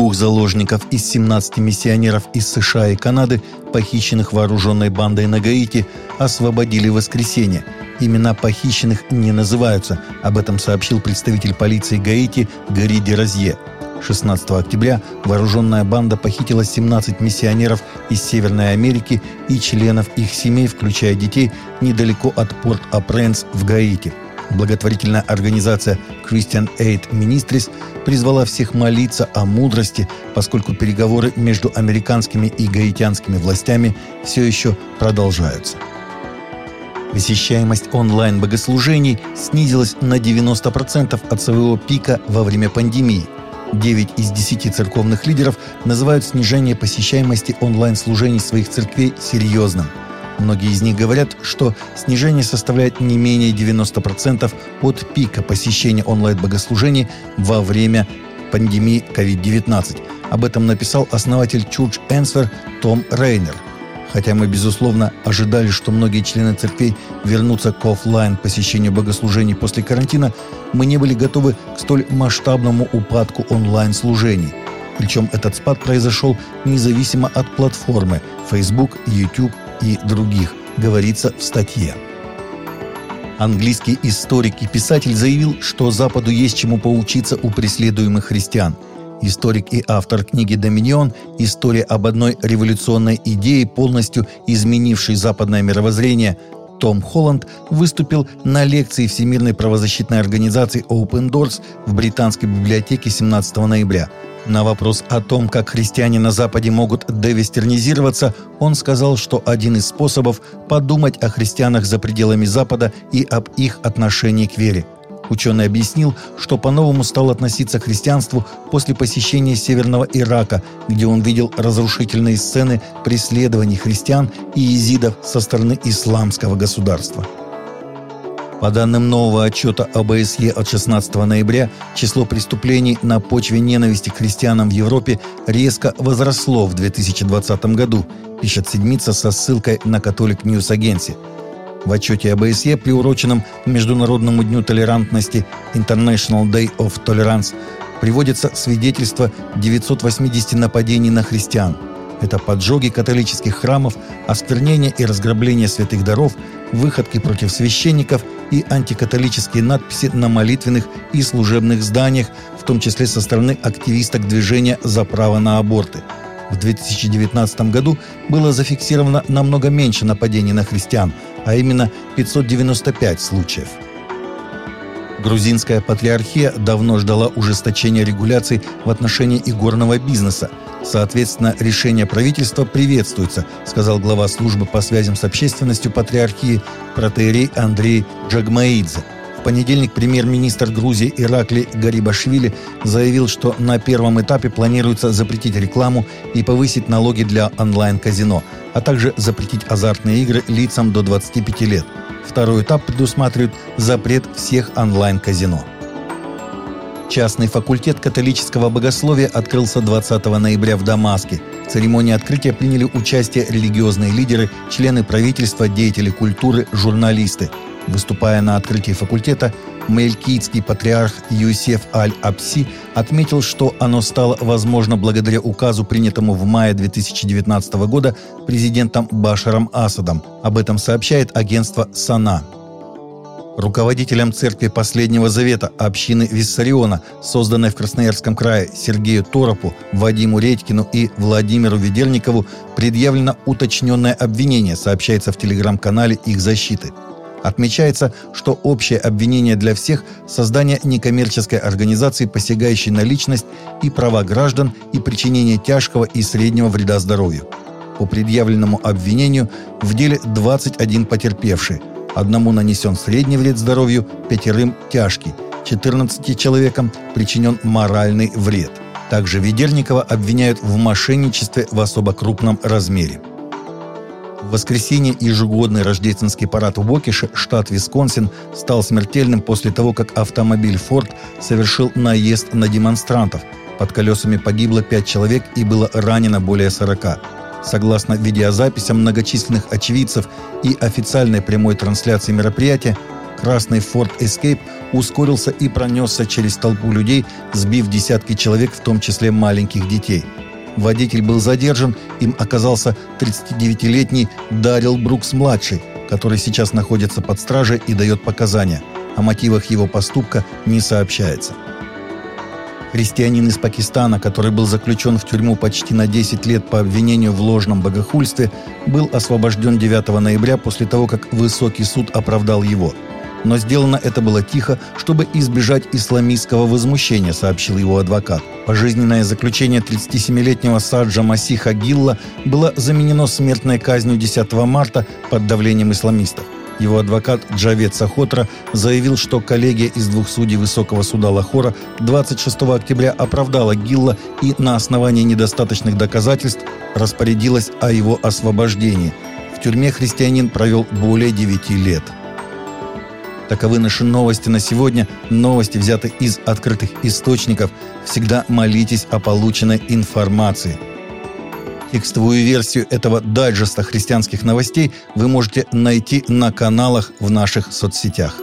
Двух заложников из 17 миссионеров из США и Канады, похищенных вооруженной бандой на Гаити, освободили в воскресенье. Имена похищенных не называются. Об этом сообщил представитель полиции Гаити Гарри Деразье. 16 октября вооруженная банда похитила 17 миссионеров из Северной Америки и членов их семей, включая детей, недалеко от Порт-Апренс в Гаити. Благотворительная организация Christian Aid Ministries призвала всех молиться о мудрости, поскольку переговоры между американскими и гаитянскими властями все еще продолжаются. Посещаемость онлайн-богослужений снизилась на 90% от своего пика во время пандемии. 9 из 10 церковных лидеров называют снижение посещаемости онлайн-служений своих церквей серьезным – Многие из них говорят, что снижение составляет не менее 90% от пика посещения онлайн-богослужений во время пандемии COVID-19. Об этом написал основатель Church Answer Том Рейнер. Хотя мы, безусловно, ожидали, что многие члены церквей вернутся к офлайн посещению богослужений после карантина, мы не были готовы к столь масштабному упадку онлайн-служений. Причем этот спад произошел независимо от платформы Facebook, YouTube и других, говорится в статье. Английский историк и писатель заявил, что Западу есть чему поучиться у преследуемых христиан. Историк и автор книги «Доминион. История об одной революционной идее, полностью изменившей западное мировоззрение» Том Холланд выступил на лекции Всемирной правозащитной организации Open Doors в Британской библиотеке 17 ноября – на вопрос о том, как христиане на Западе могут девестернизироваться, он сказал, что один из способов – подумать о христианах за пределами Запада и об их отношении к вере. Ученый объяснил, что по-новому стал относиться к христианству после посещения Северного Ирака, где он видел разрушительные сцены преследований христиан и езидов со стороны исламского государства. По данным нового отчета ОБСЕ от 16 ноября, число преступлений на почве ненависти к христианам в Европе резко возросло в 2020 году, пишет Седмица со ссылкой на Catholic News Agency. В отчете ОБСЕ, приуроченном Международному дню толерантности International Day of Tolerance, приводится свидетельство 980 нападений на христиан – это поджоги католических храмов, осквернение и разграбление святых даров, выходки против священников и антикатолические надписи на молитвенных и служебных зданиях, в том числе со стороны активисток движения «За право на аборты». В 2019 году было зафиксировано намного меньше нападений на христиан, а именно 595 случаев. Грузинская патриархия давно ждала ужесточения регуляций в отношении игорного бизнеса – Соответственно, решение правительства приветствуется, сказал глава службы по связям с общественностью патриархии протеерей Андрей Джагмаидзе. В понедельник премьер-министр Грузии Иракли Гарибашвили заявил, что на первом этапе планируется запретить рекламу и повысить налоги для онлайн-казино, а также запретить азартные игры лицам до 25 лет. Второй этап предусматривает запрет всех онлайн-казино. Частный факультет католического богословия открылся 20 ноября в Дамаске. В церемонии открытия приняли участие религиозные лидеры, члены правительства, деятели культуры, журналисты. Выступая на открытии факультета, Мелькийский патриарх Юсеф Аль-Апси отметил, что оно стало возможно благодаря указу, принятому в мае 2019 года президентом Башаром Асадом. Об этом сообщает агентство «Сана». Руководителям церкви Последнего Завета общины Виссариона, созданной в Красноярском крае Сергею Торопу, Вадиму Редькину и Владимиру Ведерникову, предъявлено уточненное обвинение, сообщается в телеграм-канале их защиты. Отмечается, что общее обвинение для всех – создание некоммерческой организации, посягающей на личность и права граждан и причинение тяжкого и среднего вреда здоровью. По предъявленному обвинению в деле 21 потерпевший, Одному нанесен средний вред здоровью, пятерым – тяжкий. 14 человекам причинен моральный вред. Также Ведерникова обвиняют в мошенничестве в особо крупном размере. В воскресенье ежегодный рождественский парад в Бокише, штат Висконсин, стал смертельным после того, как автомобиль «Форд» совершил наезд на демонстрантов. Под колесами погибло 5 человек и было ранено более 40. Согласно видеозаписям многочисленных очевидцев и официальной прямой трансляции мероприятия, красный Ford Escape ускорился и пронесся через толпу людей, сбив десятки человек, в том числе маленьких детей. Водитель был задержан, им оказался 39-летний Дарил Брукс-младший, который сейчас находится под стражей и дает показания. О мотивах его поступка не сообщается. Христианин из Пакистана, который был заключен в тюрьму почти на 10 лет по обвинению в ложном богохульстве, был освобожден 9 ноября после того, как высокий суд оправдал его. Но сделано это было тихо, чтобы избежать исламистского возмущения, сообщил его адвокат. Пожизненное заключение 37-летнего Саджа Масиха Гилла было заменено смертной казнью 10 марта под давлением исламистов. Его адвокат Джавед Сахотра заявил, что коллегия из двух судей Высокого суда Лахора 26 октября оправдала Гилла и на основании недостаточных доказательств распорядилась о его освобождении. В тюрьме христианин провел более 9 лет. Таковы наши новости на сегодня. Новости взяты из открытых источников. Всегда молитесь о полученной информации – Текстовую версию этого дайджеста христианских новостей вы можете найти на каналах в наших соцсетях.